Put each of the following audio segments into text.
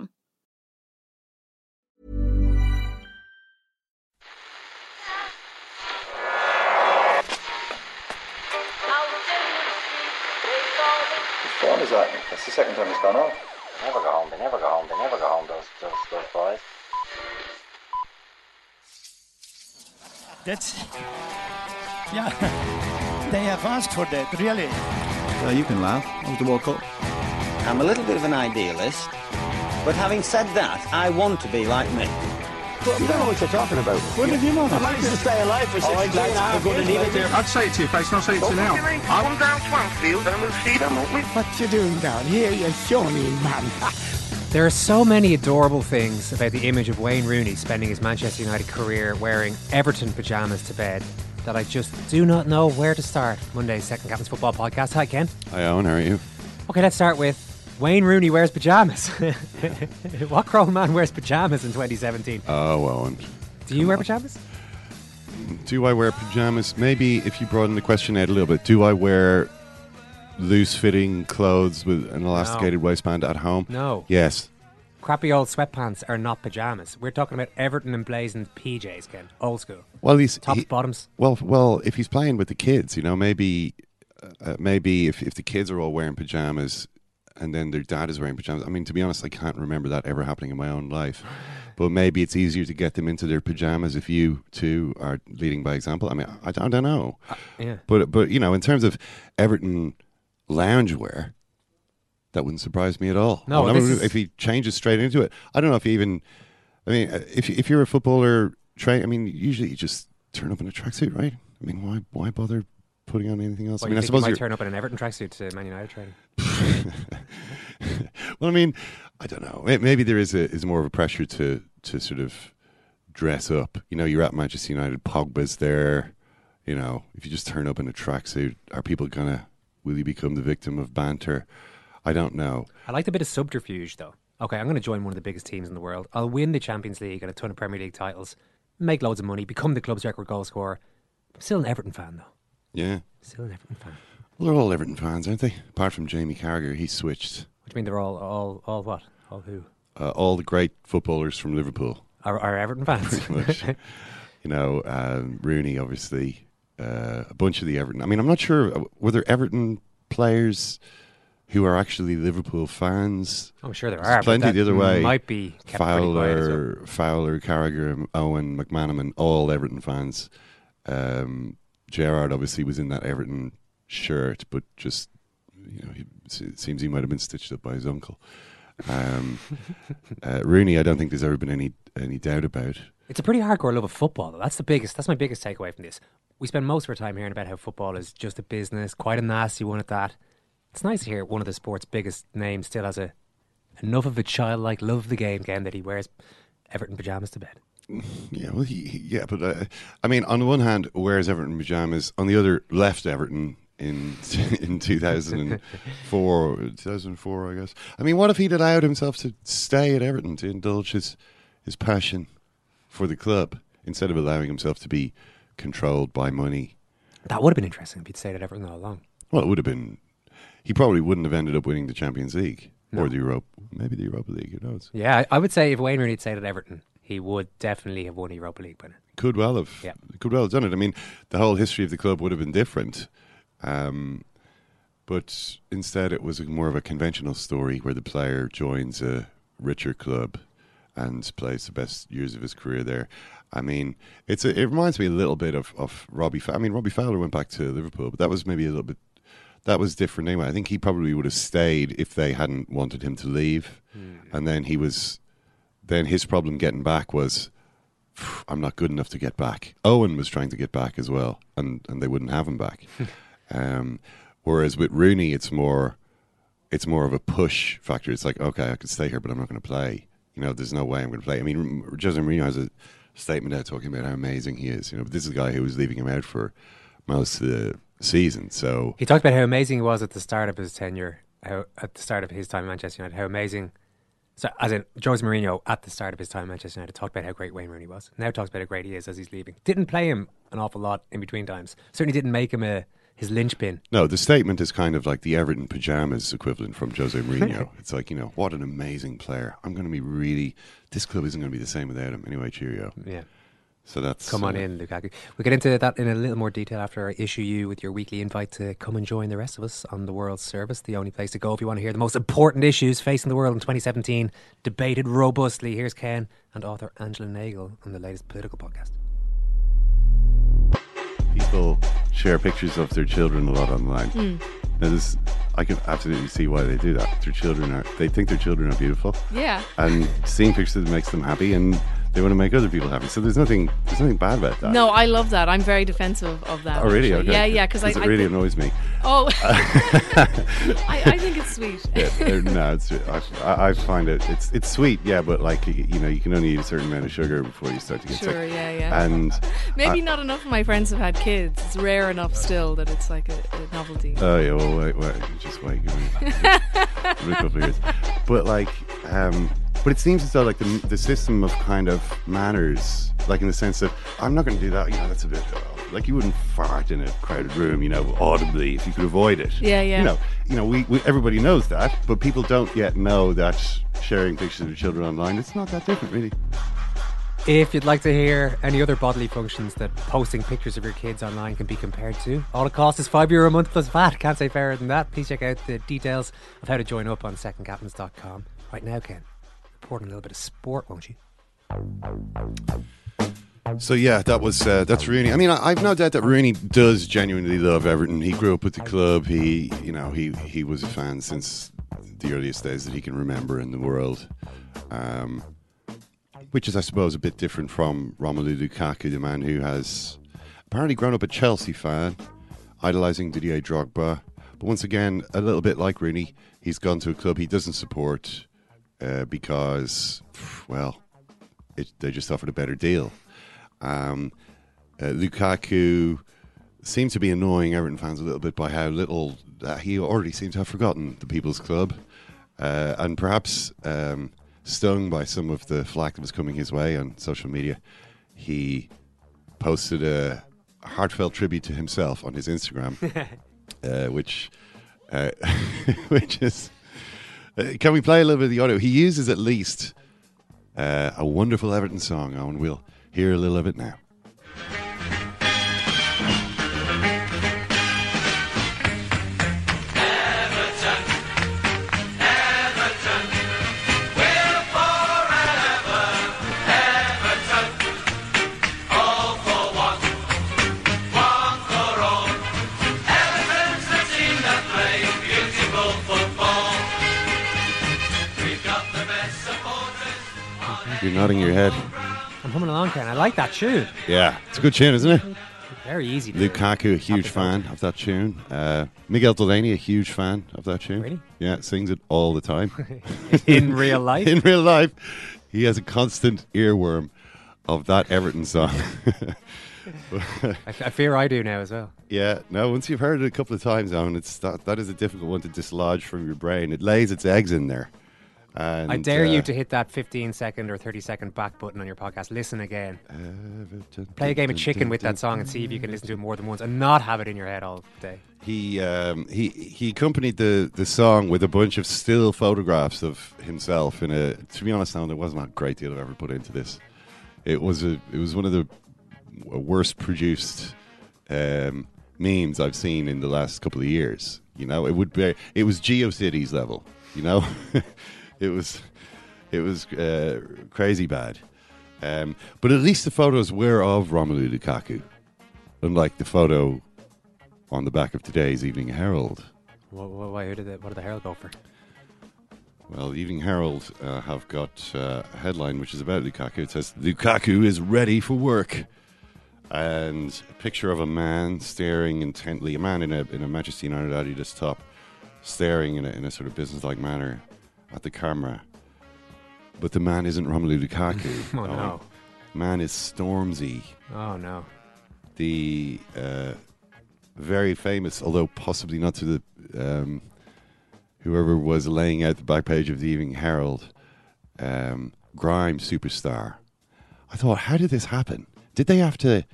Which phone is that? That's the second time it's gone off. Never go home. They never go home. They never go home. Those those those boys. That's yeah. They have asked for that, really. Uh, you can laugh. That was the World Cup. I'm a little bit of an idealist, but having said that, I want to be like me. You don't know what you're talking about. What did you know? I managed to stay alive for 16 and a half years. I'd say it to your face, and I'll say it to you now. Come down Swansfield and we'll see them, won't we? What you doing down here, you shawny man? There are so many adorable things about the image of Wayne Rooney spending his Manchester United career wearing Everton pyjamas to bed that I just do not know where to start. Monday's Second Captain's Football Podcast. Hi, Ken. Hi, Owen. How are you? Okay, let's start with Wayne Rooney wears pajamas. what grown man wears pajamas in 2017? Oh, Owen. Do you wear pajamas? Do I wear pajamas? Maybe if you broaden the question out a little bit, do I wear loose fitting clothes with an elasticated waistband at home? No. Yes. Crappy old sweatpants are not pajamas. We're talking about Everton emblazoned PJs, Ken. Old school. Well, he's Tops, he- bottoms. Well, well, if he's playing with the kids, you know, maybe, uh, maybe if if the kids are all wearing pajamas, and then their dad is wearing pajamas. I mean, to be honest, I can't remember that ever happening in my own life. But maybe it's easier to get them into their pajamas if you too are leading by example. I mean, I, I don't know. Yeah. But but you know, in terms of Everton loungewear, that wouldn't surprise me at all. No, I this mean, is- if he changes straight into it, I don't know if he even. I mean, uh, if if you're a footballer, train. I mean, usually you just turn up in a tracksuit, right? I mean, why why bother putting on anything else? Well, I mean, you I suppose you might turn up in an Everton tracksuit to Man United training. Well, I mean, I don't know. Maybe there is a is more of a pressure to to sort of dress up. You know, you're at Manchester United, Pogba's there. You know, if you just turn up in a tracksuit, are people gonna? Will you become the victim of banter? I don't know. I like the bit of subterfuge, though. Okay, I'm going to join one of the biggest teams in the world. I'll win the Champions League and a ton of Premier League titles, make loads of money, become the club's record goal scorer. I'm still an Everton fan, though. Yeah. Still an Everton fan. Well, they're all Everton fans, aren't they? Apart from Jamie Carragher, he switched. Which mean they're all, all, all what? All who? Uh, all the great footballers from Liverpool. Are, are Everton fans? Pretty much. you know, um, Rooney, obviously, uh, a bunch of the Everton. I mean, I'm not sure. uh, Were there Everton players who are actually Liverpool fans? I'm sure there There's are, Plenty the other way. might be kept pretty quiet Fowler, Fowler, Carragher, Owen, McManaman, all Everton fans. Um, Gerrard obviously was in that Everton shirt, but just you know, he, it seems he might have been stitched up by his uncle. Um, uh, Rooney, I don't think there's ever been any any doubt about. It's a pretty hardcore love of football, though. That's the biggest. That's my biggest takeaway from this. We spend most of our time hearing about how football is just a business, quite a nasty one at that. It's nice to hear one of the sport's biggest names still has a enough of a childlike love of the game, game that he wears Everton pajamas to bed. Yeah, well, he, he- yeah, but uh, I mean, on the one hand, wears Everton pajamas. On the other, left Everton in in 2004, 2004, I guess. I mean, what if he'd allowed himself to stay at Everton to indulge his his passion for the club instead of allowing himself to be controlled by money? That would have been interesting if he'd stayed at Everton all along. Well, it would have been. He probably wouldn't have ended up winning the Champions League or the Europe, maybe the Europa League. Who knows? Yeah, I, I would say if Wayne Rooney had stayed at Everton, he would definitely have won a Europa League winner. Could well have. Yeah. Could well have done it. I mean, the whole history of the club would have been different. Um, but instead, it was more of a conventional story where the player joins a richer club and plays the best years of his career there. I mean, it's a, it reminds me a little bit of, of Robbie. I mean, Robbie Fowler went back to Liverpool, but that was maybe a little bit that was different anyway. I think he probably would have stayed if they hadn't wanted him to leave, and then he was. Then his problem getting back was, I'm not good enough to get back. Owen was trying to get back as well, and and they wouldn't have him back. um, whereas with Rooney, it's more, it's more of a push factor. It's like, okay, I can stay here, but I'm not going to play. You know, there's no way I'm going to play. I mean, Jose Mourinho has a statement out talking about how amazing he is. You know, but this is a guy who was leaving him out for most of the season. So He talked about how amazing he was at the start of his tenure, how at the start of his time at Manchester United, how amazing. So, as in Jose Mourinho at the start of his time at Manchester United talked about how great Wayne Rooney was. Now talks about how great he is as he's leaving. Didn't play him an awful lot in between times. Certainly didn't make him a his linchpin. No, the statement is kind of like the Everton pajamas equivalent from Jose Mourinho. it's like, you know, what an amazing player. I'm going to be really, this club isn't going to be the same without him. Anyway, cheerio. Yeah. So that's. Come on uh, in, Lukaku. We'll get into that in a little more detail after I issue you with your weekly invite to come and join the rest of us on the World Service, the only place to go if you want to hear the most important issues facing the world in 2017, debated robustly. Here's Ken and author Angela Nagle on the latest political podcast. People share pictures of their children a lot online. Hmm. Now, this, I can absolutely see why they do that. Their children are, they think their children are beautiful. Yeah. And seeing pictures makes them happy and they want to make other people happy. So there's nothing, there's nothing bad about that. No, I love that. I'm very defensive of that. Oh, really? Okay. Yeah, yeah. Because I, it I really think- annoys me. Oh, I, I think it's sweet. yeah, no, it's, I, I find it it's it's sweet, yeah, but like you know, you can only eat a certain amount of sugar before you start to get sick. Sure, yeah, yeah. And Maybe I- not enough of my friends have had kids. It's rare enough still that it's like a, a novelty. Oh yeah, well wait, wait, just wait, give me a couple of years. But like, um, but it seems as though like the the system of kind of manners, like in the sense that I'm not going to do that. You know, that's a bit. uh, like you wouldn't fart in a crowded room, you know, audibly if you could avoid it. Yeah, yeah. You know, you know, we, we everybody knows that, but people don't yet know that sharing pictures of your children online, it's not that different, really. If you'd like to hear any other bodily functions that posting pictures of your kids online can be compared to, all it costs is five euro a month plus VAT. Can't say fairer than that. Please check out the details of how to join up on secondcaptains.com. Right now, Ken, reporting a little bit of sport, won't you? So yeah, that was uh, that's Rooney. I mean, I, I've no doubt that Rooney does genuinely love Everton. He grew up with the club. He, you know, he he was a fan since the earliest days that he can remember in the world. Um, which is, I suppose, a bit different from Romelu Lukaku, the man who has apparently grown up a Chelsea fan, idolising Didier Drogba. But once again, a little bit like Rooney, he's gone to a club he doesn't support uh, because, well, it, they just offered a better deal. Um, uh, Lukaku seemed to be annoying Everton fans a little bit by how little uh, he already seemed to have forgotten the People's Club, uh, and perhaps um, stung by some of the flack that was coming his way on social media. He posted a heartfelt tribute to himself on his Instagram, uh, which uh, which is. Uh, can we play a little bit of the audio? He uses at least uh, a wonderful Everton song, and we'll hear a little of it now. You're nodding your head. I'm humming along, Ken. I like that tune. Yeah, it's a good tune, isn't it? Very easy. Lukaku, a huge fan of that tune. Uh, Miguel Delaney, a huge fan of that tune. Really? Yeah, sings it all the time. In real life? In real life, he has a constant earworm of that Everton song. I, I fear I do now as well. yeah, no. Once you've heard it a couple of times, Owen, it's that, that is a difficult one to dislodge from your brain. It lays its eggs in there, And, I dare uh, you to hit that 15 second or 30 second back button on your podcast. Listen again. Play a game of chicken with that song and see if you can listen to it more than once and not have it in your head all day. He um, he he accompanied the, the song with a bunch of still photographs of himself in a. To be honest, now there wasn't a great deal I've ever put into this. It was a it was one of the worst produced um, memes I've seen in the last couple of years. You know, it would be it was GeoCities level. You know, it was it was uh, crazy bad. Um, but at least the photos were of Romelu Lukaku, unlike the photo on the back of today's Evening Herald. Wh- wh- Why? Who did it, what did the Herald go for? Well, the Evening Herald uh, have got uh, a headline which is about Lukaku. It says Lukaku is ready for work, and a picture of a man staring intently, a man in a in a Manchester United Adidas top, staring in a, in a sort of businesslike manner at the camera. But the man isn't Romelu Lukaku. Oh, no. Man is Stormzy, Oh no. the uh, very famous, although possibly not to the um, whoever was laying out the back page of the Evening Herald, um, grime superstar. I thought, how did this happen? Did they have to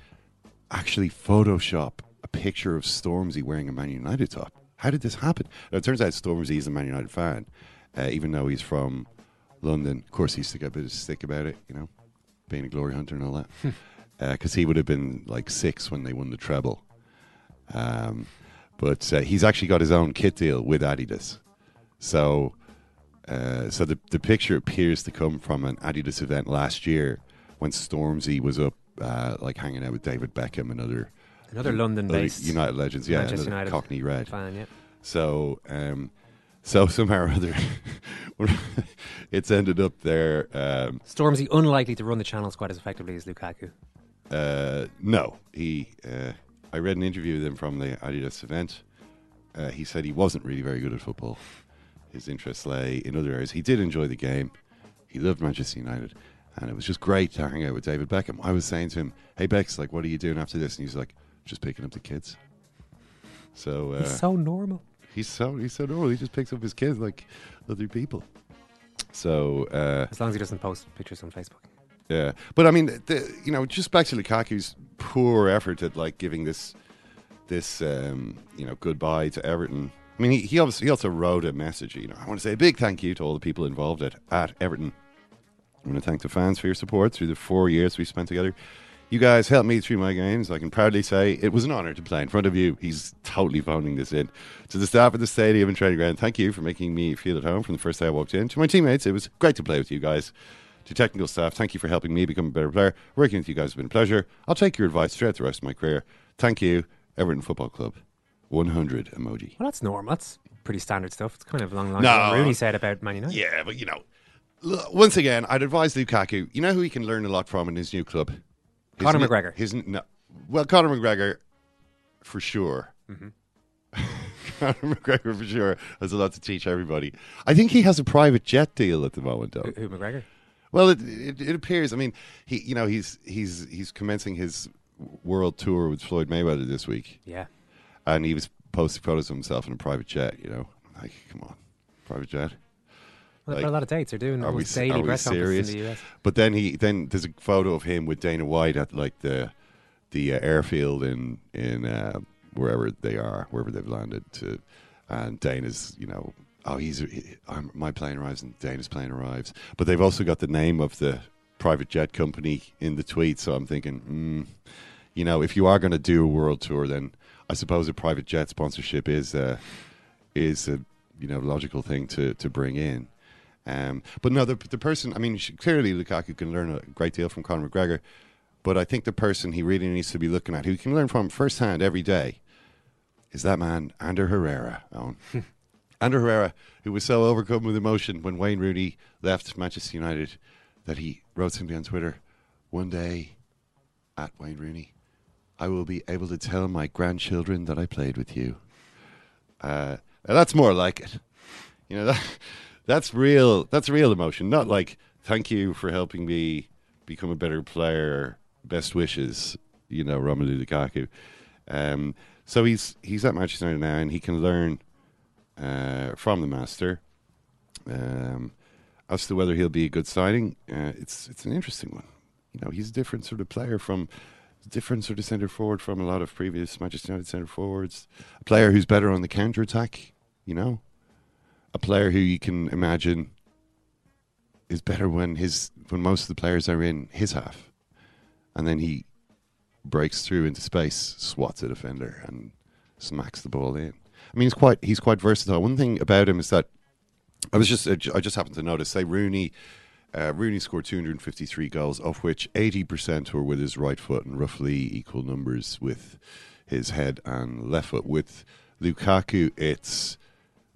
actually Photoshop a picture of Stormzy wearing a Man United top? How did this happen? Now, it turns out Stormzy is a Man United fan, uh, even though he's from London. Of course, he used to get a bit of stick about it, you know, being a glory hunter and all that. Because he would have been like six when they won the treble. Um, but uh, he's actually got his own kit deal with Adidas. So, uh, so the the picture appears to come from an Adidas event last year when Stormzy was up, uh, like hanging out with David Beckham and other Another London-based United legends. Yeah, Manchester another United Cockney Red fan, yeah. So, um, so somehow or other, it's ended up there. Um, Stormzy unlikely to run the channels quite as effectively as Lukaku. uh, no, he. Uh, I read an interview with him from the Adidas event. Uh, he said he wasn't really very good at football. His interests lay in other areas. He did enjoy the game. He loved Manchester United, and it was just great to hang out with David Beckham. I was saying to him, "Hey Bex, like, what are you doing after this?" And he's like, "Just picking up the kids." So uh, He's so normal. He's so he's so normal. He just picks up his kids like other people. So uh, As long as he doesn't post pictures on Facebook. yeah, but I mean, the, you know, just back to Lukaku's poor effort at like giving this this um, you know goodbye to Everton. I mean, he, he obviously he also wrote a message. You know, I want to say a big thank you to all the people involved at at Everton. I want to thank the fans for your support through the four years we spent together. You guys helped me through my games. I can proudly say it was an honour to play in front of you. He's totally phoning this in. To the staff at the stadium and training ground, thank you for making me feel at home from the first day I walked in. To my teammates, it was great to play with you guys. To technical staff, thank you for helping me become a better player. Working with you guys has been a pleasure. I'll take your advice throughout the rest of my career. Thank you, Everton Football Club. 100 emoji. Well, that's normal. That's pretty standard stuff. It's kind of along the lines No. of what Rooney said about Man United. Yeah, but you know, once again, I'd advise Lukaku. You know who he can learn a lot from in his new club? His Conor new- McGregor. His no, well, Conor McGregor, for sure. Mm-hmm. Conor McGregor for sure has a lot to teach everybody. I think he has a private jet deal at the moment, though. Who, who, McGregor? Well, it, it it appears. I mean, he you know he's he's he's commencing his world tour with Floyd Mayweather this week, Yeah. and he was posting photos of himself in a private jet. You know, like come on, private jet. Well, Like, a lot of dates. They're doing Are we, daily are press serious? in the US. But then he then there's a photo of him with Dana White at like the the uh, airfield in in uh, wherever they are, wherever they've landed. To and Dana's you know oh he's he, I'm, my plane arrives and Dana's plane arrives. But they've also got the name of the private jet company in the tweet. So I'm thinking, mm, you know, if you are going to do a world tour, then I suppose a private jet sponsorship is uh, is a you know logical thing to to bring in. Um, but no, the the person. I mean, clearly Lukaku can learn a great deal from Conor McGregor, but I think the person he really needs to be looking at, who can learn from firsthand every day, is that man Ander Herrera. Owen. Ander Herrera, who was so overcome with emotion when Wayne Rooney left Manchester United, that he wrote simply on Twitter, "One day, at Wayne Rooney, I will be able to tell my grandchildren that I played with you." Uh, that's more like it. You know that that's real. That's real emotion. Not like thank you for helping me become a better player. Best wishes. You know Romelu Lukaku. Um, so he's he's at Manchester United now, and he can learn uh, from the master. Um, as to whether he'll be a good signing, uh, it's it's an interesting one. You know, he's a different sort of player from different sort of centre forward from a lot of previous Manchester United centre forwards. A player who's better on the counter attack. You know, a player who you can imagine is better when his when most of the players are in his half, and then he breaks through into space, swats a defender, and smacks the ball in. I mean, he's quite he's quite versatile. One thing about him is that I was just I just happened to notice. Say Rooney, uh, Rooney scored 253 goals, of which 80 percent were with his right foot, and roughly equal numbers with his head and left foot. With Lukaku, it's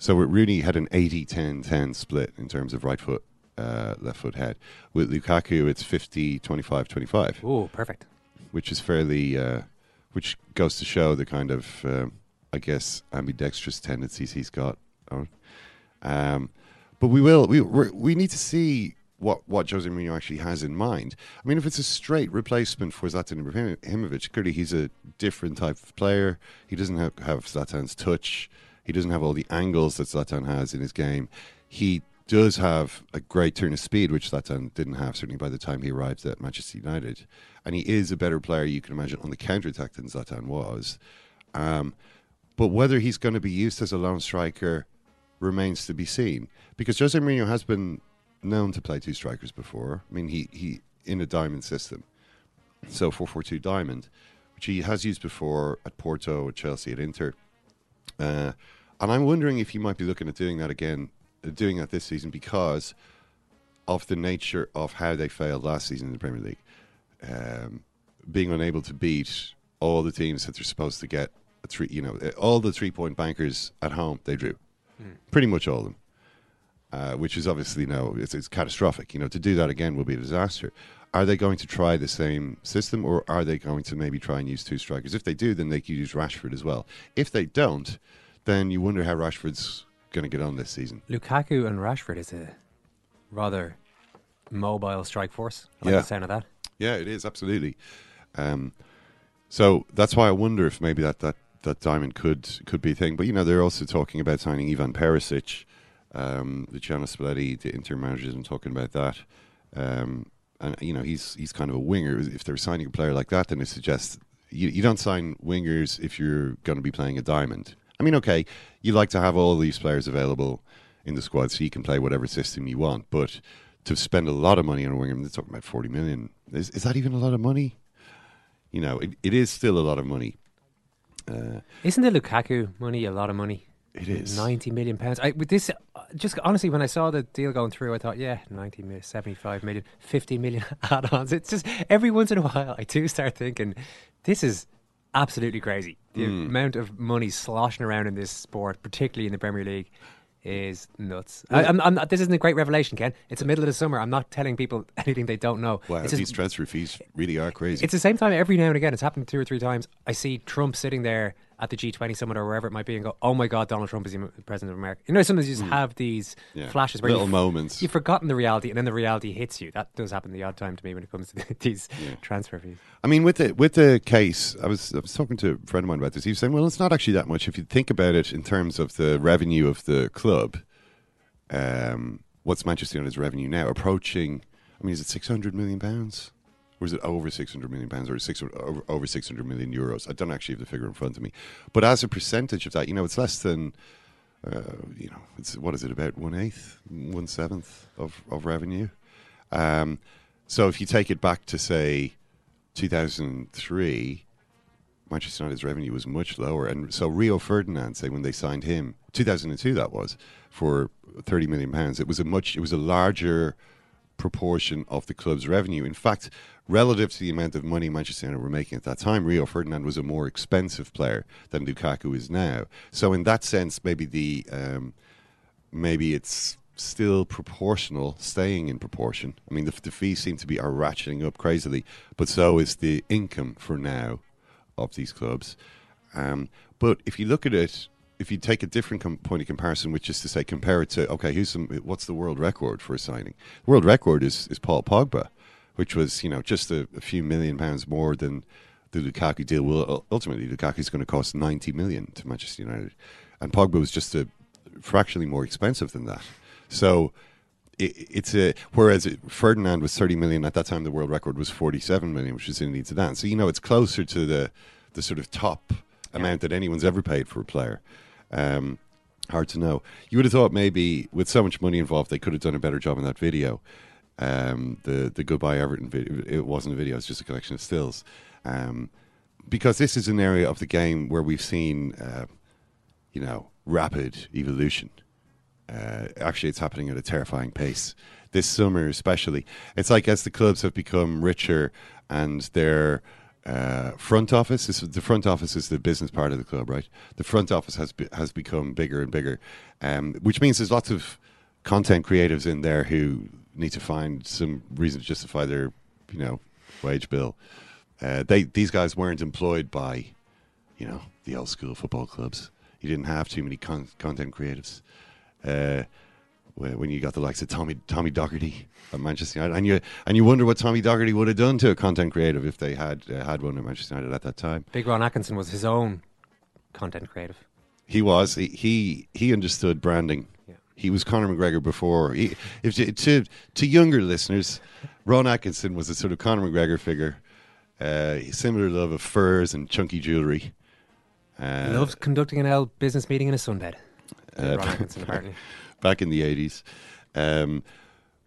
so Rooney had an 80-10-10 split in terms of right foot, uh, left foot head. With Lukaku, it's 50-25-25. Oh, perfect. Which is fairly, uh, which goes to show the kind of, um, I guess, ambidextrous tendencies he's got. Um, but we will. We we need to see what what Jose Mourinho actually has in mind. I mean, if it's a straight replacement for Zlatan Ibrahimovic, clearly he's a different type of player. He doesn't have, have Zlatan's touch. He doesn't have all the angles that Zlatan has in his game. He does have a great turn of speed, which Zlatan didn't have certainly by the time he arrived at Manchester United. And he is a better player, you can imagine, on the counter attack than Zlatan was. Um, but whether he's going to be used as a lone striker remains to be seen because Jose Mourinho has been known to play two strikers before. I mean, he he in a diamond system, so four four two diamond, which he has used before at Porto, at Chelsea, at Inter, uh, and I'm wondering if he might be looking at doing that again, uh, doing that this season because of the nature of how they failed last season in the Premier League, um, being unable to beat all the teams that they're supposed to get. Three, you know, all the three point bankers at home they drew pretty much all of them. Uh, which is obviously no, it's, it's catastrophic. You know, to do that again will be a disaster. Are they going to try the same system, or are they going to maybe try and use two strikers? If they do, then they could use Rashford as well. If they don't, then you wonder how Rashford's going to get on this season. Lukaku and Rashford is a rather mobile strike force. I like Yeah. the sound of that. Yeah, it is absolutely. Um, so that's why I wonder if maybe that, that, that diamond could could be a thing. But you know, they're also talking about signing Ivan Perisic, um, Luciano Spalletti, the Inter managers, and talking about that. Um, and you know, he's he's kind of a winger. If they're signing a player like that, then it suggests you, you don't sign wingers if you're going to be playing a diamond. I mean, okay, you like to have all these players available in the squad so you can play whatever system you want, but to spend a lot of money on a winger, they're talking about 40 million. Is, is that even a lot of money? You know, it, it is still a lot of money. Uh, Isn't the Lukaku money a lot of money? It is. 90 million pounds. I, with this, just honestly, when I saw the deal going through, I thought, yeah, 90 million, 75 million, 50 million add ons. It's just every once in a while, I do start thinking, this is absolutely crazy. The Hmm. amount of money sloshing around in this sport, particularly in the Premier League, is nuts. I, I'm, I'm not, this isn't a great revelation, Ken. It's the middle of the summer. I'm not telling people anything they don't know. wow, It's these just- transfer fees really are crazy. it's the same time every now and again. It's happened two or three times. I see Trump sitting there at the G20 summit or wherever it might be and go, "Oh my God, Donald Trump is the president of America." You know, sometimes you just have these. Yeah. flashes where Little you've, moments. You've forgotten the reality, and then the reality hits you. That does happen the odd time to me when it comes to these Yeah. transfer fees. I mean, with the with the case, I was I was talking to a friend of mine about this. He was saying, well, it's not actually that much if you think about it in terms of the revenue of the club. Um, what's Manchester United's revenue now? Approaching, I mean, is it six hundred million pounds, or is it over six hundred million pounds, or six over, over six hundred million euros? I don't actually have the figure in front of me, but as a percentage of that, you know, it's less than. Uh, you know, it's what is it about one eighth, one seventh of of revenue. Um, so if you take it back to say 2003, Manchester United's revenue was much lower, and so Rio Ferdinand, say when they signed him, 2002 that was for 30 million pounds. It was a much, it was a larger proportion of the club's revenue. In fact, relative to the amount of money Manchester United were making at that time, Rio Ferdinand was a more expensive player than Lukaku is now. So in that sense, maybe the um, maybe it's still proportional, staying in proportion. I mean, the, the fees seem to be are ratcheting up crazily, but so is the income for now of these clubs. Um, but if you look at it, if you take a different com- point of comparison, which is to say, compare it to okay, who's some, what's the world record for a signing? The world record is is Paul Pogba, which was you know just a, a few million pounds more than the Lukaku deal. Will ultimately Lukaku is going to cost ninety million to Manchester United, and Pogba was just a fractionally more expensive than that. So it, it's a whereas it, Ferdinand was 30 million at that time. The world record was 47 million, which is Zinedine Zidane. So you know it's closer to the the sort of top amount that anyone's ever paid for a player. Um, hard to know. You would have thought maybe with so much money involved, they could have done a better job in that video. Um, the the goodbye Everton video. It wasn't a video; it's just a collection of stills. Um, because this is an area of the game where we've seen, uh, you know, rapid evolution. Uh, actually, it's happening at a terrifying pace this summer, especially. It's like as the clubs have become richer and their uh, front office is the front office is the business part of the club, right? The front office has be, has become bigger and bigger, um, which means there's lots of content creatives in there who need to find some reason to justify their, you know, wage bill. Uh, they these guys weren't employed by, you know, the old school football clubs. You didn't have too many con- content creatives. Uh, when when you got the likes of Tommy Tommy Docherty at Manchester United, and you and you wonder what Tommy Docherty would have done to a content creative if they had uh, had one at Manchester United at that time. Big Ron Atkinson was his own content creative. He was he he, he understood branding. He was Conor McGregor before. He, if to, to to younger listeners, Ron Atkinson was a sort of Conor McGregor figure. Uh, similar love of furs and chunky jewelry. Uh, loves conducting an L business meeting in a sunbed. Uh, Ron Atkinson, apparently. back in the eighties. Um,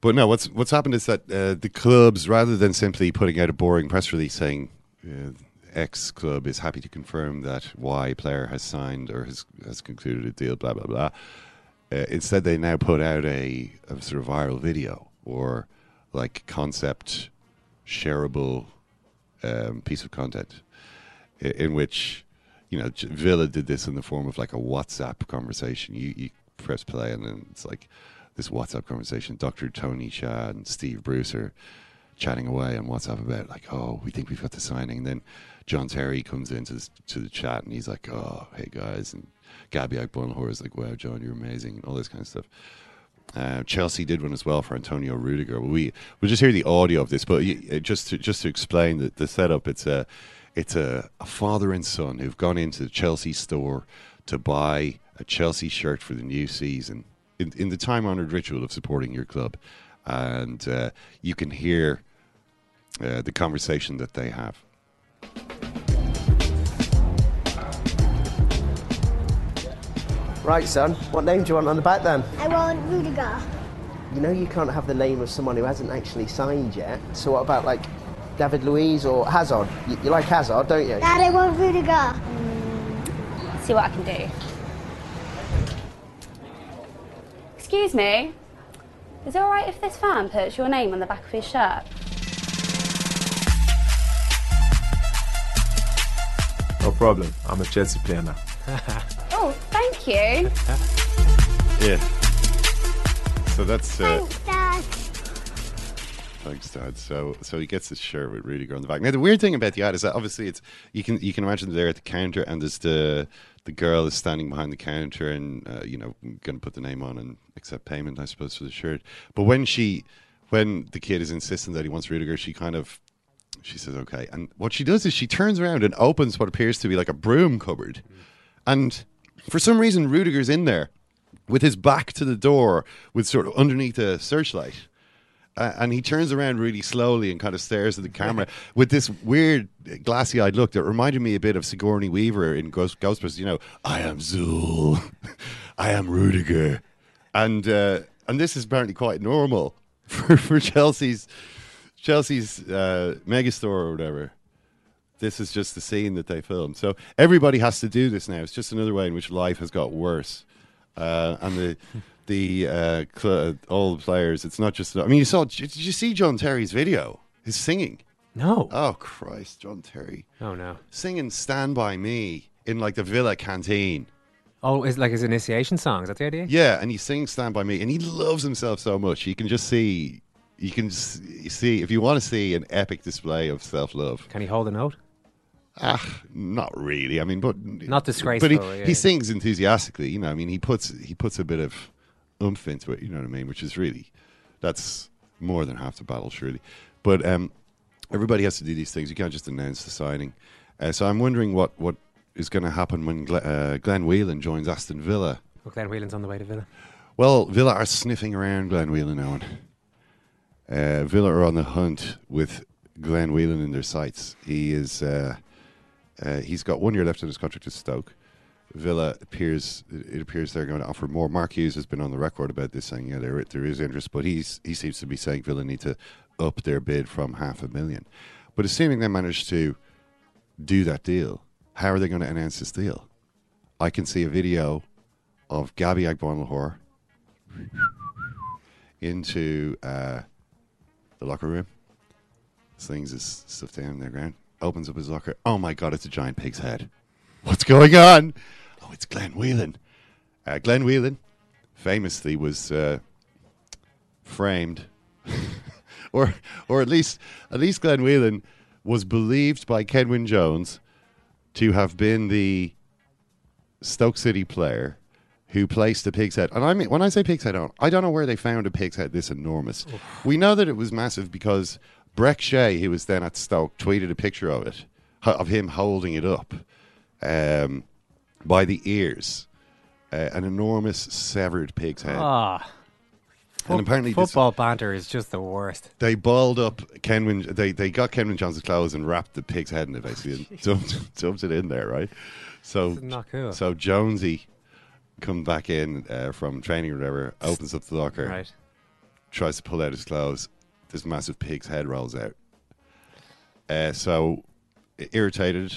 but no, what's what's happened is that uh, the clubs, rather than simply putting out a boring press release saying uh, X club is happy to confirm that Y player has signed or has has concluded a deal, blah blah blah. Uh, instead, they now put out a, a sort of viral video or like concept shareable um, piece of content in which you know Villa did this in the form of like a WhatsApp conversation. You you press play and then it's like this WhatsApp conversation. Dr. Tony Xia and Steve Bruce are chatting away on WhatsApp about like, oh, we think we've got the signing. And then John Terry comes into this, to the chat and he's like, oh, hey guys, and Gabby Agbonlahor is like, wow, John, you're amazing, and all this kind of stuff. Uh, Chelsea did one as well for Antonio Rudiger. We we'll just hear the audio of this, but uh, just to, just to explain the, the setup, it's a it's a, a father and son who've gone into the Chelsea store to buy a Chelsea shirt for the new season in, in the time honored ritual of supporting your club, and uh, you can hear uh, the conversation that they have. Right, son. What name do you want on the back then? I want Rudiger. You know you can't have the name of someone who hasn't actually signed yet. So what about like David Luiz or Hazard? You, you like Hazard, don't you? Dad, I want Rudiger. see what I can do. Excuse me. Is it alright if this fan puts your name on the back of his shirt? No problem. I'm a Chelsea player now. Oh, thank you. Yeah. So that's uh, Thanks. Thanks, Dad. So, so he gets his shirt with Rudiger on the back. Now, the weird thing about the ad is that obviously it's you can you can imagine they're at the counter and there's the the girl is standing behind the counter and uh, you know going to put the name on and accept payment, I suppose, for the shirt. But when she when the kid is insisting that he wants Rudiger, she kind of she says okay, and what she does is she turns around and opens what appears to be like a broom cupboard, and for some reason Rudiger's in there with his back to the door, with sort of underneath a searchlight. Uh, and he turns around really slowly and kind of stares at the camera with this weird glassy eyed look that reminded me a bit of Sigourney Weaver in Ghost, Ghostbusters. You know, I am Zuul, I am Rudiger, and uh, and this is apparently quite normal for, for Chelsea's Chelsea's uh, megastore or whatever. This is just the scene that they filmed. So everybody has to do this now. It's just another way in which life has got worse. Uh, and the the uh, cl- all the players. It's not just. I mean, you saw. Did you see John Terry's video? His singing. No. Oh Christ, John Terry Oh no. singing "Stand by Me" in like the Villa canteen. Oh, is like his initiation song? Is that the idea? Yeah, and he sings "Stand by Me," and he loves himself so much. You can just see. You can see if you want to see an epic display of self love. Can he hold a note? Ah, not really. I mean, but Not But he, yeah. he sings enthusiastically. You know, I mean, he puts he puts a bit of oomph into it. You know what I mean? Which is really that's more than half the battle, surely. But um, everybody has to do these things. You can't just announce the signing. Uh, so I'm wondering what what is going to happen when Gle- uh, Glenn Whelan joins Aston Villa. Oh, Glenn Whelan's on the way to Villa. Well, Villa are sniffing around Glenn Whelan, Owen. Uh, Villa are on the hunt with Glenn Whelan in their sights. He is. Uh, uh, he's got one year left on his contract with Stoke. Villa appears. It appears they're going to offer more. Mark Hughes has been on the record about this, saying yeah, there there is interest, but he's he seems to be saying Villa need to up their bid from half a million. But assuming they manage to do that deal, how are they going to announce this deal? I can see a video of Gabby Agbonlahor into uh, the locker room, slings his stuff down on the ground, opens up his locker. Oh my God, it's a giant pig's head. What's going on? Oh, it's Glenn Whelan. Uh, Glenn Whelan famously was uh, framed, or or at least at least Glenn Whelan was believed by Kenwyn Jones to have been the Stoke City player who placed a pig's head. And I mean, when I say pig's head, I don't know where they found a pig's head this enormous. We know that it was massive because Brek Shea, who was then at Stoke, tweeted a picture of it, of him holding it up um, by the ears. Uh, an enormous severed pig's head. Ah. and apparently this- football banter is just the worst. they balled up Kenwyn. They they got Kenwyn Johnson's clothes and wrapped the pig's head in it basically and dumped, dumped it in there, right? So not cool. So Jonesy come back in uh, from training or whatever, opens up the locker, Right. tries to pull out his clothes. This massive pig's head rolls out. Uh, so irritated,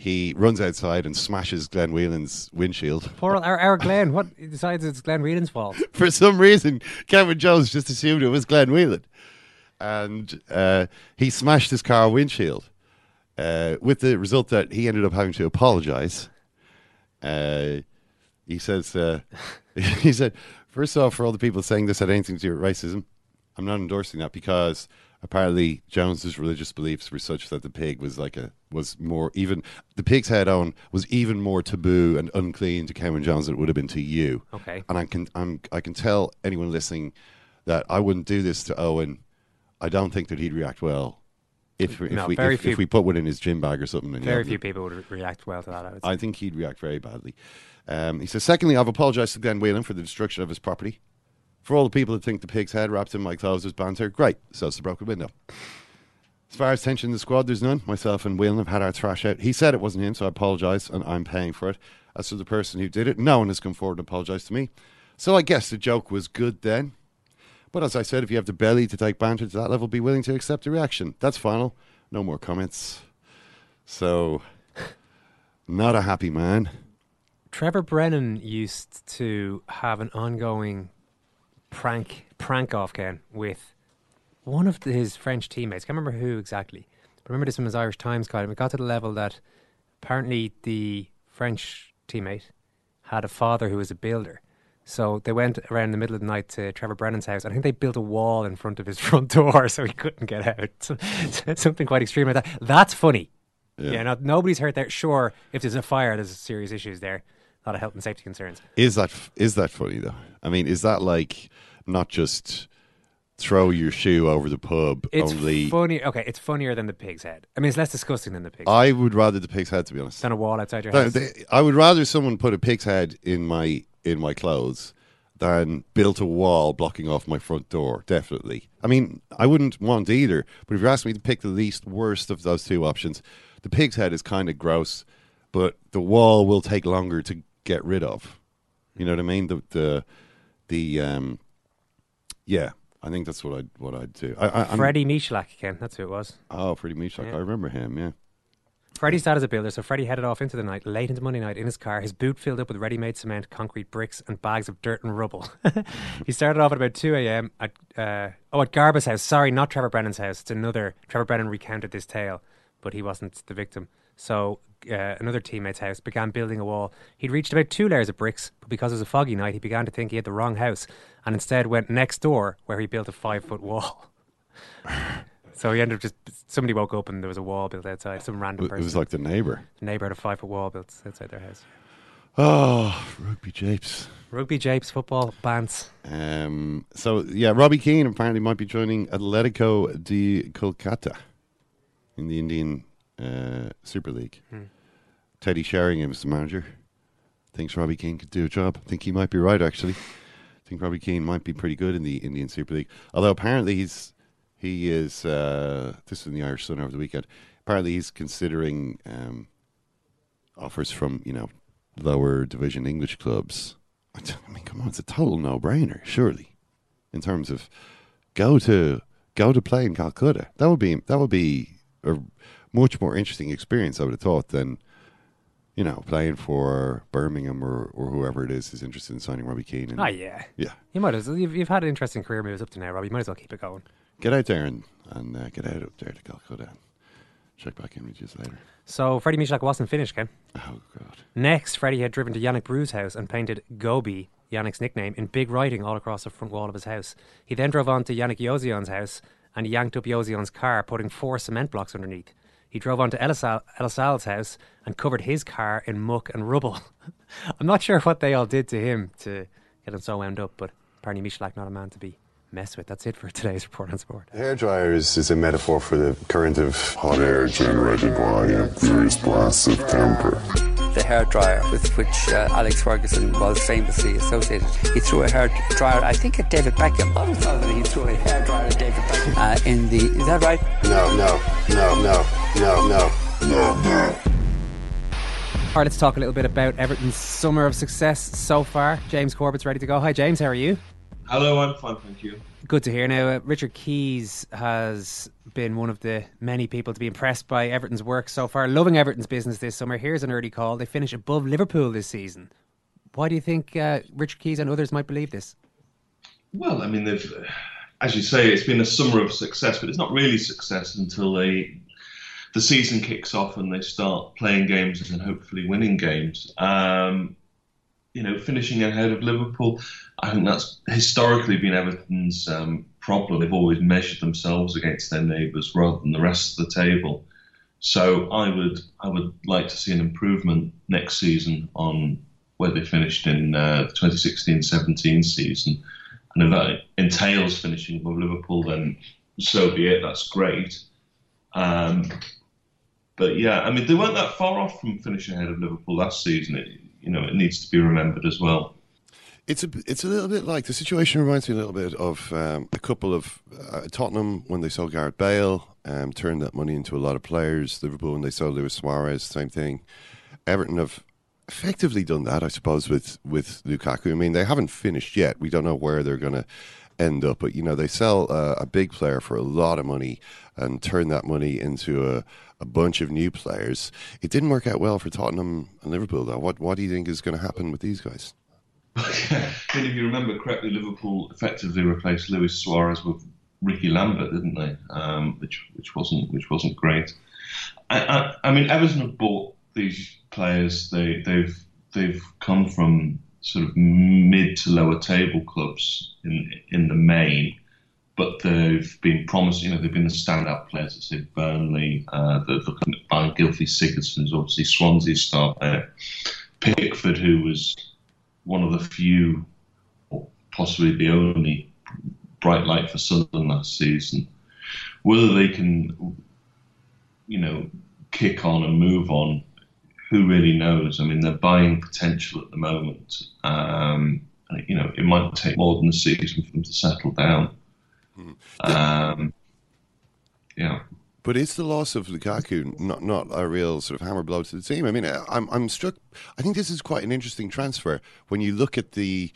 he runs outside and smashes Glenn Whelan's windshield. Poor our, our Glenn. What he decides it's Glenn Whelan's fault. For some reason, Kevin Jones just assumed it was Glenn Whelan. And uh, he smashed his car windshield uh, with the result that he ended up having to apologize. Uh, he says, uh, he said, first off, for all the people saying this had anything to do with racism, I'm not endorsing that because apparently Jones's religious beliefs were such that the pig was like a was more even the pig's head on was even more taboo and unclean to Cameron Jones than it would have been to you. Okay. And I can I'm I can tell anyone listening that I wouldn't do this to Owen. I don't think that he'd react well if if No, we if, few- if we put one in his gym bag or something. Very few people would react well to that. I would say. I think he'd react very badly. Um, he says, secondly, I've apologised to Glenn Whelan for the destruction of his property. For all the people that think the pig's head wrapped in my clothes was banter, great. So it's the broken window. As far as tension in the squad, there's none. Myself and Whelan have had our thrash out. He said it wasn't him, so I apologise, and I'm paying for it. As for the person who did it, no one has come forward and apologised to me. So I guess the joke was good then. But as I said, if you have the belly to take banter to that level, be willing to accept the reaction. That's final. No more comments. So, not a happy man. Trevor Brennan used to have an ongoing prank prank off Ken with one of his French teammates. Can't remember who exactly. But remember this from his Irish Times column. It got to the level that apparently the French teammate had a father who was a builder. So they went around the middle of the night to Trevor Brennan's house. I think they built a wall in front of his front door so he couldn't get out. So- Something quite extreme like that. That's funny. Yeah. Yeah, not, nobody's hurt there. Sure, if there's a fire, there's serious issues there. A lot of health and safety concerns. Is that is that funny though? I mean, is that like not just throw your shoe over the pub? It's only funny. Okay, it's funnier than the pig's head. I mean, it's less disgusting than the pig's head. I would rather the pig's head, to be honest. Than a wall outside your No, house. they- I would rather someone put a pig's head in my in my clothes than built a wall blocking off my front door. Definitely. I mean, I wouldn't want either. But if you ask me to pick the least worst of those two options, the pig's head is kind of gross, but the wall will take longer to get rid of. You know what I mean? The the the um, yeah. I think that's what I would what I'd do. I, I, I'm- Freddie Michalak again. That's who it was. Oh, Freddie Michalak. Yeah. I remember him. Yeah. Freddie's dad as a builder, so Freddie headed off into the night, late into Monday night, in his car, his boot filled up with ready-made cement, concrete bricks, and bags of dirt and rubble. he started off at about 2 a.m. at, uh, oh, at Garba's house. Sorry, not Trevor Brennan's house. It's another. Trevor Brennan recounted this tale, but he wasn't the victim. So uh, another teammate's house began building a wall. He'd reached about two layers of bricks, but because it was a foggy night, he began to think he had the wrong house, and instead went next door, where he built a five-foot wall. So he ended up just somebody woke up and there was a wall built outside. Some random person. It was like the neighbour. The neighbour had a five foot wall built outside their house. Oh, rugby japes. Rugby, japes, football, bands. Um, so yeah, Robbie Keane apparently might be joining Atletico de Kolkata in the Indian uh, Super League. Hmm. Teddy Sheringham is the manager. Thinks Robbie Keane could do a job. I think he might be right actually. I think Robbie Keane might be pretty good in the Indian Super League. Although apparently he's he is uh, this is in the Irish Sun over the weekend. Apparently he's considering um, offers from you know lower division English clubs. I mean, come on, it's a total no-brainer, surely, in terms of go to go to play in Calcutta. That would be that would be a much more interesting experience. I would have thought than you know playing for Birmingham or, or whoever it is is interested in signing Robbie Keane. And Oh yeah, yeah. You might as well. You've, you've had an interesting career moves up to now, Robbie. You might as well keep it going. Get out there and and uh, get out up there to Calcutta. And check back in with you later. So Freddie Michalak wasn't finished, Ken. Oh god. Next, Freddie had driven to Yannick Bru's house and painted Gobi, Yannick's nickname, in big writing all across the front wall of his house. He then drove on to Yannick Jauzion's house and yanked up Jauzion's car, putting four cement blocks underneath. He drove on to Elisal, Elisal's house and covered his car in muck and rubble. I'm not sure what they all did to him to get him so wound up, but apparently Michalak not a man to be messed with. That's it for today's report on sport. Hair dryers is a metaphor for the current of hot air generated by a furious of temper. The hair dryer with which uh, Alex Ferguson was famously associated. He threw a hair dryer, I think, at David Beckham. I always thought that he threw a hair dryer at David Beckham. Uh, in the, is that right? No, no, no, no, no, no, no, no. All right, let's talk a little bit about Everton's summer of success so far. James Corbett's ready to go. Hi, James. How are you? Hello, I'm fine, thank you. Good to hear. Now, uh, Richard Keys has been one of the many people to be impressed by Everton's work so far. Loving Everton's business this summer. Here's an early call. They finish above Liverpool this season. Why do you think uh, Richard Keys and others might believe this? Well, I mean, they've, as you say, it's been a summer of success, but it's not really success until they the season kicks off and they start playing games and hopefully winning games. Um, you know, finishing ahead of Liverpool, I think that's historically been Everton's um, problem. They've always measured themselves against their neighbours rather than the rest of the table. So I would I would like to see an improvement next season on where they finished in uh, the 2016-17 season. And if that entails finishing above Liverpool, then so be it. That's great. Um, but yeah, I mean, they weren't that far off from finishing ahead of Liverpool last season. It, you know, it needs to be remembered as well. It's a it's a little bit like the situation reminds me a little bit of um, a couple of uh, Tottenham when they sold Gareth Bale, um, turned that money into a lot of players. Liverpool when they sold Luis Suarez, same thing. Everton have effectively done that, I suppose, with with Lukaku. I mean, they haven't finished yet. We don't know where they're going to end up, but you know, they sell uh, a big player for a lot of money and turn that money into a, a bunch of new players. It didn't work out well for Tottenham and Liverpool, though. What what do you think is going to happen with these guys? Mean, if you remember correctly, Liverpool effectively replaced Luis Suarez with Rickie Lambert, didn't they? Um, which which wasn't which wasn't great. I, I, I mean, Everton have bought these players. They they've they've come from sort of mid to lower table clubs in in the main, but they've been promising. You know, they've been the standout players. I say Burnley. Uh, they're Gylfi Sigurdsson, obviously Swansea's star there. Pickford, who was one of the few, or possibly the only, bright light for Sunderland last season. Whether they can, you know, kick on and move on, who really knows? I mean, they're buying potential at the moment. Um, you know, it might take more than a season for them to settle down. Um, yeah. But is the loss of Lukaku not not a real sort of hammer blow to the team? I mean, I'm I'm struck. I think this is quite an interesting transfer when you look at the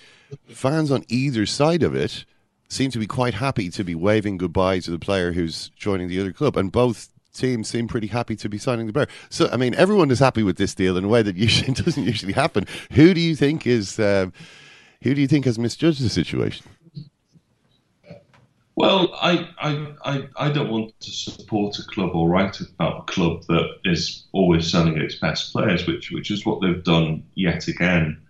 fans on either side of it seem to be quite happy to be waving goodbye to the player who's joining the other club, and both teams seem pretty happy to be signing the player. So, I mean, everyone is happy with this deal in a way that usually doesn't usually happen. Who do you think is um, who do you think has misjudged the situation? Well, I, I, I, I don't want to support a club or write about a club that is always selling its best players, which which is what they've done yet again.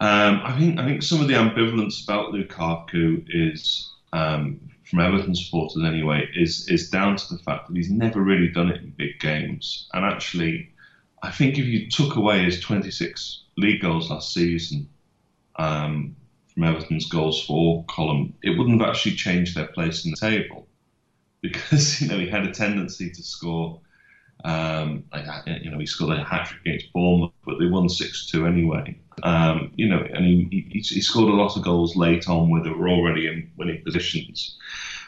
Um, I think I think some of the ambivalence about Lukaku is um, from Everton supporters anyway is is down to the fact that he's never really done it in big games. And actually, I think if you took away his 26 league goals last season, um, from Everton's goals for column, it wouldn't have actually changed their place in the table because you know he had a tendency to score Um, like you know, he scored a hat trick against Bournemouth, but they won six two anyway. Um, you know, and he, he, he scored a lot of goals late on where they were already in winning positions.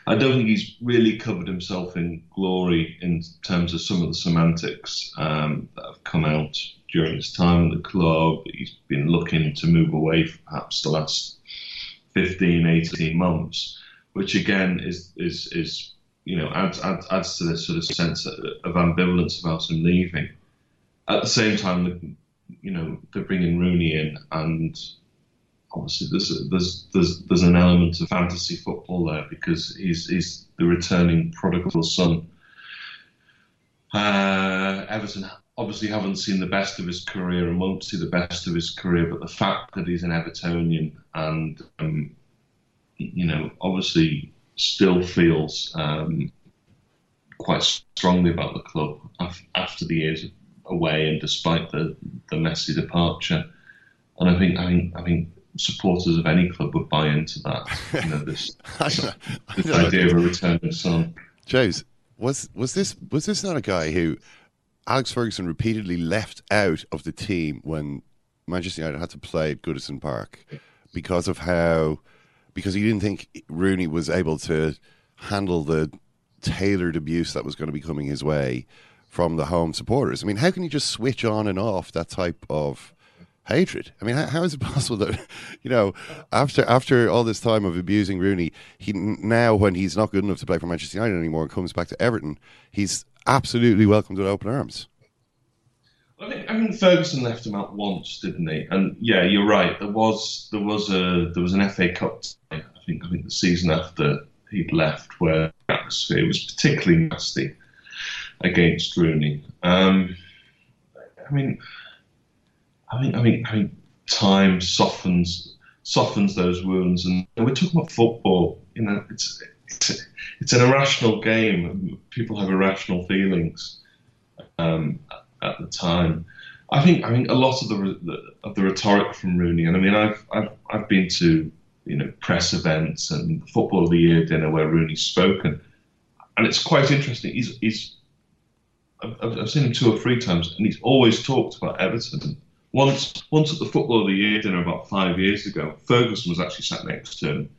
I don't think he's really covered himself in glory in terms of some of the semantics um, that have come out during his time at the club. He's been looking to move away for perhaps the last 15, 18 months, which again is is is you know adds adds, adds to this sort of sense of ambivalence about him leaving. At the same time, you know they're bringing Rooney in, and obviously there's there's there's there's an element of fantasy football there because he's he's the returning prodigal son. Uh, Everton obviously haven't seen the best of his career and won't see the best of his career, but the fact that he's an Evertonian and um, you know obviously still feels um, quite strongly about the club after the years away and despite the the messy departure. And I think I think I think supporters of any club would buy into that. You know, this, this idea of a returning son. James, was was this was this not a guy who Alex Ferguson repeatedly left out of the team when Manchester United had to play at Goodison Park because of how because he didn't think Rooney was able to handle the tailored abuse that was going to be coming his way from the home supporters. I mean, how can you just switch on and off that type of hatred. I mean, how, how is it possible that you know after after all this time of abusing Rooney, he now when he's not good enough to play for Manchester United anymore and comes back to Everton, he's absolutely welcomed with open arms. I think, I think Ferguson left him out once, didn't he? And yeah, you're right. There was there was a there was an FA Cup. I think I think the season after he'd left, where the atmosphere was particularly nasty against Rooney. Um, I mean, I think I think I think time softens softens those wounds, and we're talking about football. You know, it's it's, it's an irrational game. People have irrational feelings um, at the time. I think I think a lot of the of the rhetoric from Rooney, and I mean I've I've I've been to you know press events and football of the year dinner where Rooney's spoken, and it's quite interesting. He's he's I've, I've seen him two or three times, and he's always talked about Everton once, once at the Football of the Year dinner about five years ago, Ferguson was actually sat next to him.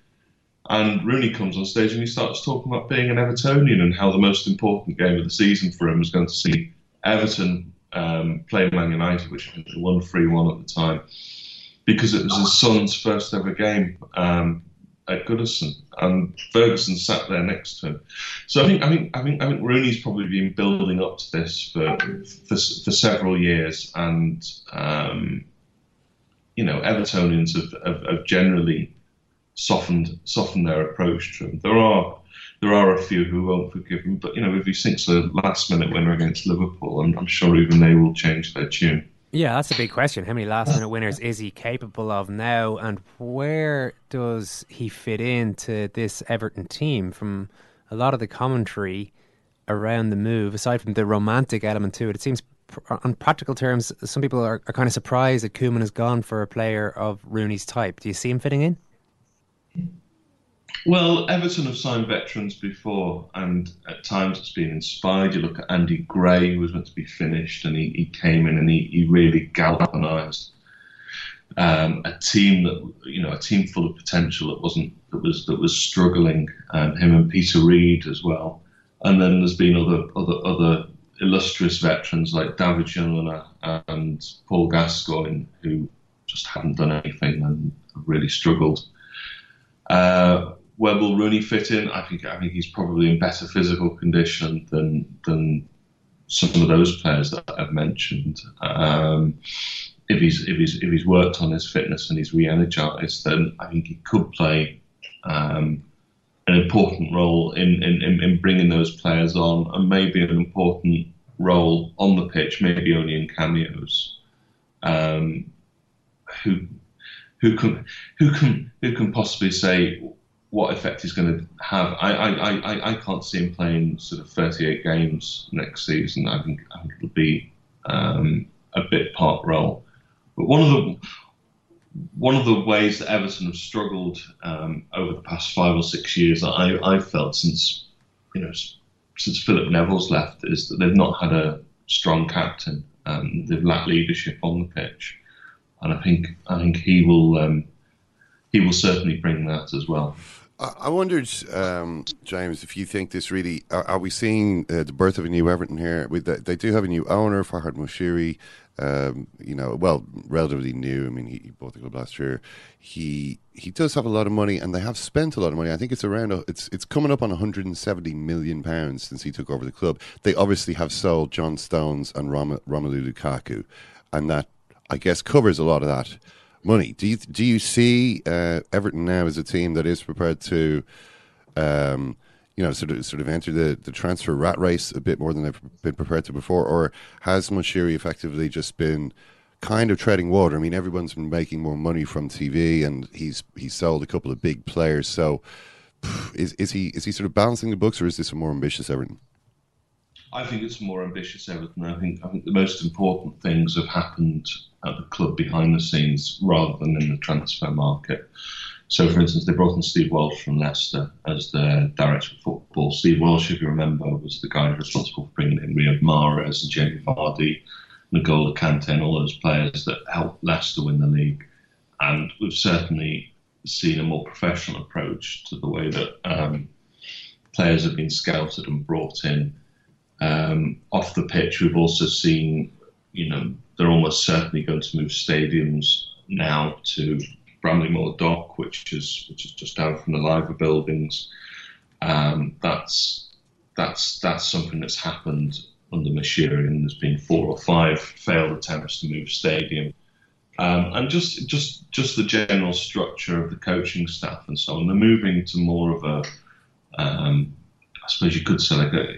And Rooney comes on stage and he starts talking about being an Evertonian and how the most important game of the season for him was going to see Everton um, play Man United, which was 1 3 1 at the time, because it was his son's first ever game. Um, at Goodison, and Ferguson sat there next to him. So I think I think I think I think Rooney's probably been building up to this for for, for several years, and um, you know Evertonians have, have, have, generally softened softened their approach to him. There are there are a few who won't forgive him, but you know if he sinks a last minute winner against Liverpool, I'm, I'm sure even they will change their tune. Yeah, that's a big question. How many last minute winners is he capable of now, and where does he fit into this Everton team? From a lot of the commentary around the move, aside from the romantic element to it, it seems, on practical terms, some people are, are kind of surprised that Koeman has gone for a player of Rooney's type. Do you see him fitting in? Well, Everton have signed veterans before, and at times it's been inspired. You look at Andy Gray, who was meant to be finished, and he, he came in and he, he really galvanised um, a team that you know a team full of potential that wasn't that was that was struggling. Um, him and Peter Reid as well, and then there's been other other other illustrious veterans like David Ginola and Paul Gascoigne who just haven't done anything and really struggled. Uh, where will Rooney fit in? I think I think he's probably in better physical condition than than some of those players that I've mentioned. Um, if he's if he's if he's worked on his fitness and he's re-energized, then I think he could play um, an important role in, in, in bringing those players on, and maybe an important role on the pitch, maybe only in cameos. Um, who who can who can who can possibly say what effect he's going to have. I, I, I, I can't see him playing sort of 38 games next season. I think, I think it'll be um, a bit part role. But one of the one of the ways that Everton have struggled um, over the past five or six years, I, I've felt since you know since Philip Neville's left is that they've not had a strong captain. Um, they've lacked leadership on the pitch, and I think I think he will um, he will certainly bring that as well. I wondered, um, James, if you think this really are, are we seeing uh, the birth of a new Everton here? They do have a new owner, Farhad Moshiri. Um, you know, well, relatively new. I mean, he, he, bought the club last year. He he does have a lot of money, and they have spent a lot of money. I think it's around it's it's coming up on 170 million pounds since he took over the club. They obviously have sold John Stones and Rom, Romelu Lukaku, and that I guess covers a lot of that money. Do you do you see uh, Everton now as a team that is prepared to, um, you know, sort of sort of enter the, the transfer rat race a bit more than they've been prepared to before, or has Moshiri effectively just been kind of treading water? I mean, everyone's been making more money from TV, and he's he's sold a couple of big players. So, is is he is he sort of balancing the books, or is this a more ambitious Everton? I think it's more ambitious Everton. I think I think the most important things have happened at the club behind the scenes rather than in the transfer market. So, for instance, they brought in Steve Walsh from Leicester as the director of football. Steve Walsh, if you remember, was the guy responsible for bringing in Riyad Mahrez and Jamie Vardy, N'Golo Kante, and all those players that helped Leicester win the league. And we've certainly seen a more professional approach to the way that um, players have been scouted and brought in. Um, off the pitch, we've also seen, you know, they're almost certainly going to move stadiums now to Bramley-Moore Dock, which is which is just down from the Liver buildings. Um, that's that's that's something that's happened under Moshiri, and there's been four or five failed attempts to move stadium. Um, and just just just the general structure of the coaching staff and so on. They're moving to more of a, um, I suppose you could say like a,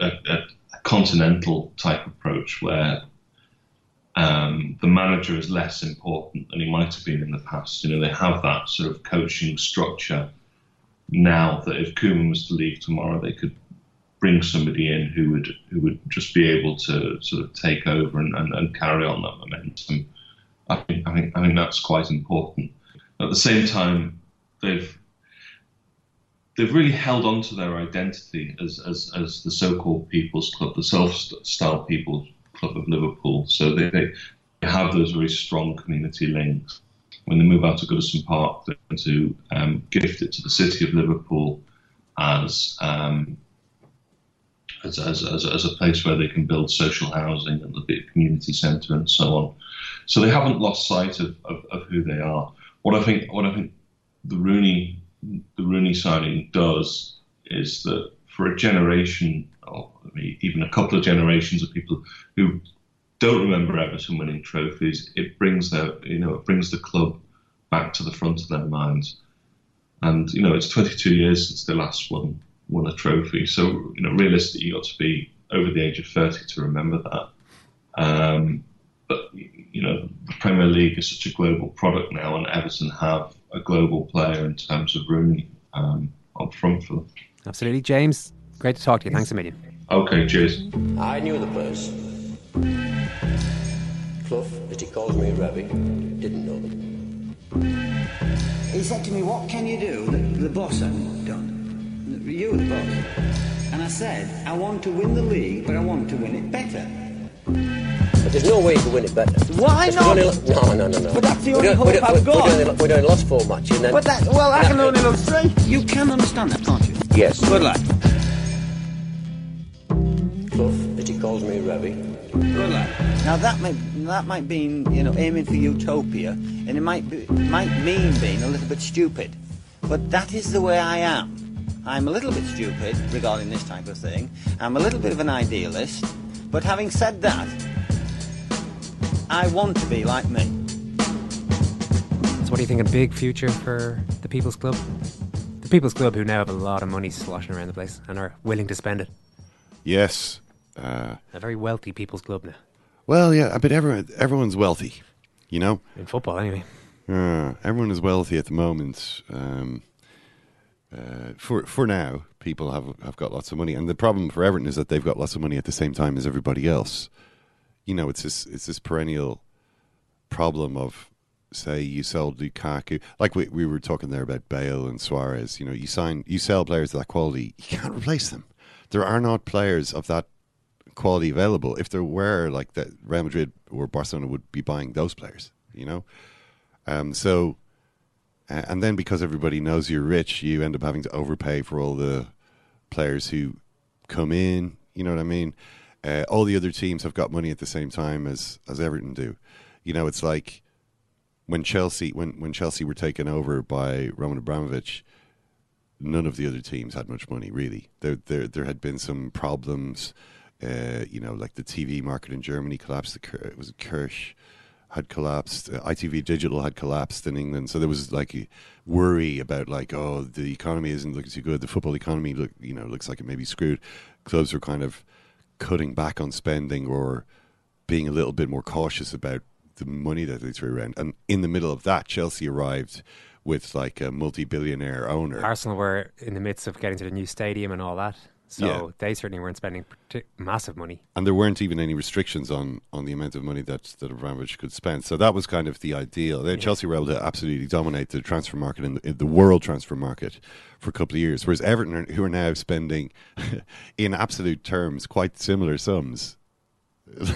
a, a continental type approach where um, the manager is less important than he might have been in the past. You know, they have that sort of coaching structure now that if Koeman was to leave tomorrow, they could bring somebody in who would who would just be able to sort of take over and, and, and carry on that momentum. I think I think I think that's quite important. At the same time, they've they've really held on to their identity as as, as the so-called People's Club, the self-style People's Club of Liverpool. So they, they have those very strong community links. When they move out to Goodison Park, they're going to um, gift it to the city of Liverpool as, um, as, as, as, as, a place where they can build social housing and there'll community centre and so on. So they haven't lost sight of, of, of who they are. What I think, what I think the Rooney, the Rooney signing does is that for a generation or even a couple of generations of people who don't remember Everton winning trophies, it brings their, you know, it brings the club back to the front of their minds. And you know, it's 22 years since they last won won a trophy. So you know, realistically, you got to be over the age of 30 to remember that. Um, but you know, the Premier League is such a global product now, and Everton have a global player in terms of Rooney um, up front for them. Absolutely, James. Great to talk to you. Thanks a million. Okay, cheers. I knew the place. Clough, as he calls me Revie, didn't know them. He said to me, What can you do that the boss hasn't done? You, the boss. And I said, I want to win the league, but I want to win it better. But there's no way you can win it better. Why not? Only, no, no, no, no. But that's the only hope we're, I've we're, got. Only, we're only lost four matches. And then, but that, well, I can only look straight. You can understand that, can't you? Yes. Good luck. Clough, as he calls me Revie. Good luck. Now that might that might mean you know aiming for utopia, and it might be, might mean being a little bit stupid, but that is the way I am. I'm a little bit stupid regarding this type of thing. I'm a little bit of an idealist, but having said that, I want to be like me. So, what do you think? A big future for the People's Club? The People's Club, who now have a lot of money sloshing around the place and are willing to spend it. Yes. Uh, a very wealthy People's Club now. Well, yeah, but everyone, everyone's wealthy, you know? In football, anyway. Uh, everyone is wealthy at the moment. Um, uh, for for now, people have have got lots of money, and the problem for Everton is that they've got lots of money at the same time as everybody else. You know, it's this it's this perennial problem of say you sell Lukaku, like we we were talking there about Bale and Suarez. You know, you sign you sell players of that quality, you can't replace them. there are not players of that quality available. If there were, like that, Real Madrid or Barcelona would be buying those players. You know, um, so and then because everybody knows you're rich, you end up having to overpay for all the players who come in. You know what I mean? Uh, all the other teams have got money at the same time as as Everton do. You know, it's like when Chelsea when when Chelsea were taken over by Roman Abramovich, none of the other teams had much money really. There there there had been some problems. Uh, you know, like the TV market in Germany collapsed. It was Kirch had collapsed. Uh, ITV Digital had collapsed in England, so there was like a worry about like, oh, the economy isn't looking too good. The football economy, look, you know, looks like it may be screwed. Clubs were kind of cutting back on spending or being a little bit more cautious about the money that they threw around. And in the middle of that, Chelsea arrived with like a multi-billionaire owner. Arsenal were in the midst of getting to the new stadium and all that. So Yeah. they certainly weren't spending massive money. and there weren't even any restrictions on, on the amount of money that that Abramovich could spend. So that was kind of the ideal. Then Chelsea were able to absolutely dominate the transfer market in the, in the world transfer market for a couple of years, whereas Everton, are, who are now spending, in absolute terms, quite similar sums.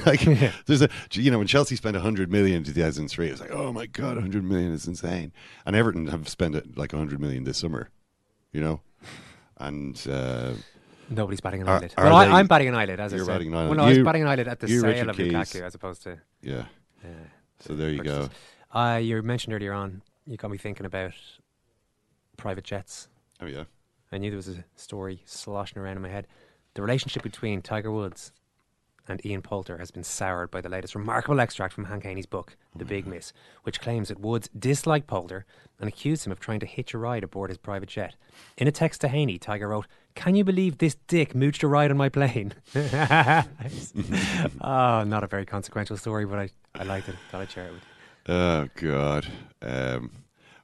Like there's a you know when Chelsea spent 100 million in 2003 it was like oh my god 100 million is insane and Everton have spent it like 100 million this summer you know and uh, Nobody's batting an are- eyelid. are well, I, they- I'm batting an eyelid, as You're I said. batting an eyelid. Well, no, I was batting an eyelid at the you, sale Richard of Keys. Lukaku as opposed to. Yeah. uh, So there you go. Uh, you mentioned earlier on, you got me thinking about private jets. Oh, yeah. I knew there was a story sloshing around in my head. The relationship between Tiger Woods and Ian Poulter has been soured by the latest remarkable extract from Hank Haney's book, The Big Miss, which claims that Woods disliked Poulter and accused him of trying to hitch a ride aboard his private jet. In a text to Haney, Tiger wrote, Can you believe this dick mooched a ride on my plane? oh, not a very consequential story, but I, I liked it. Thought I'd share it with you. Oh God. Um,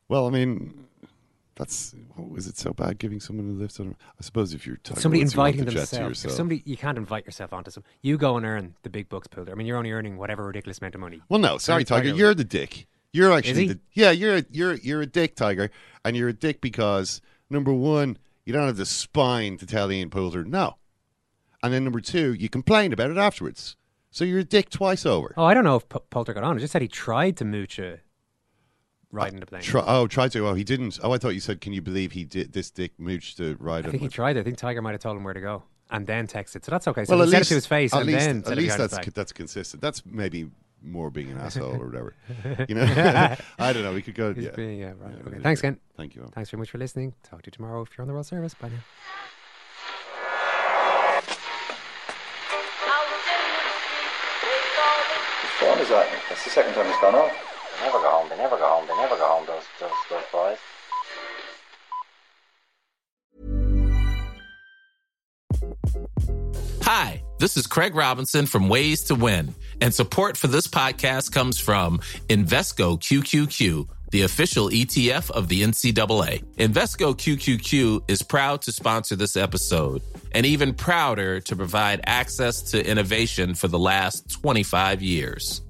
well, I mean, that's oh, is it so bad giving someone a lift on? I suppose if you're Tiger somebody Woods, you want inviting the jet to themselves. If somebody, you can't invite yourself onto some. You go and earn the big bucks, Poulter. I mean, you're only earning whatever ridiculous amount of money. Well, no, sorry, Tiger, Tiger you're the dick. You're actually he? the yeah. You're a, you're you're a dick, Tiger, and you're a dick because number one, you don't have the spine to tell Ian Poulter no, and then number two, you complained about it afterwards. So you're a dick twice over. Oh, I don't know if P- Poulter got on. I just said he tried to mooch a ride in the plane. Try, oh, tried to. Oh, he didn't. Oh, I thought you said, "Can you believe he did this dick mooch to ride?" I think he my tried. I think Tiger might have told him where to go and then texted. So that's okay. So well, he at said least, it to his face at and least, then at least that's back. that's consistent. That's maybe more being an asshole or whatever. You know, I don't know. We could go. He's yeah. being, yeah, right. Yeah, okay. Thanks again. Thank you. Thanks very much for listening. Talk to you tomorrow if you're on the World Service. Bye now. Whose phone is that? That's the second time it's gone off. They never go home, they never go home, they never go home, those, those, those boys. Hi, this is Craig Robinson from Ways to Win, and support for this podcast comes from Invesco QQQ, the official ETF of the NCAA. Invesco QQQ is proud to sponsor this episode and even prouder to provide access to innovation for the last 25 years.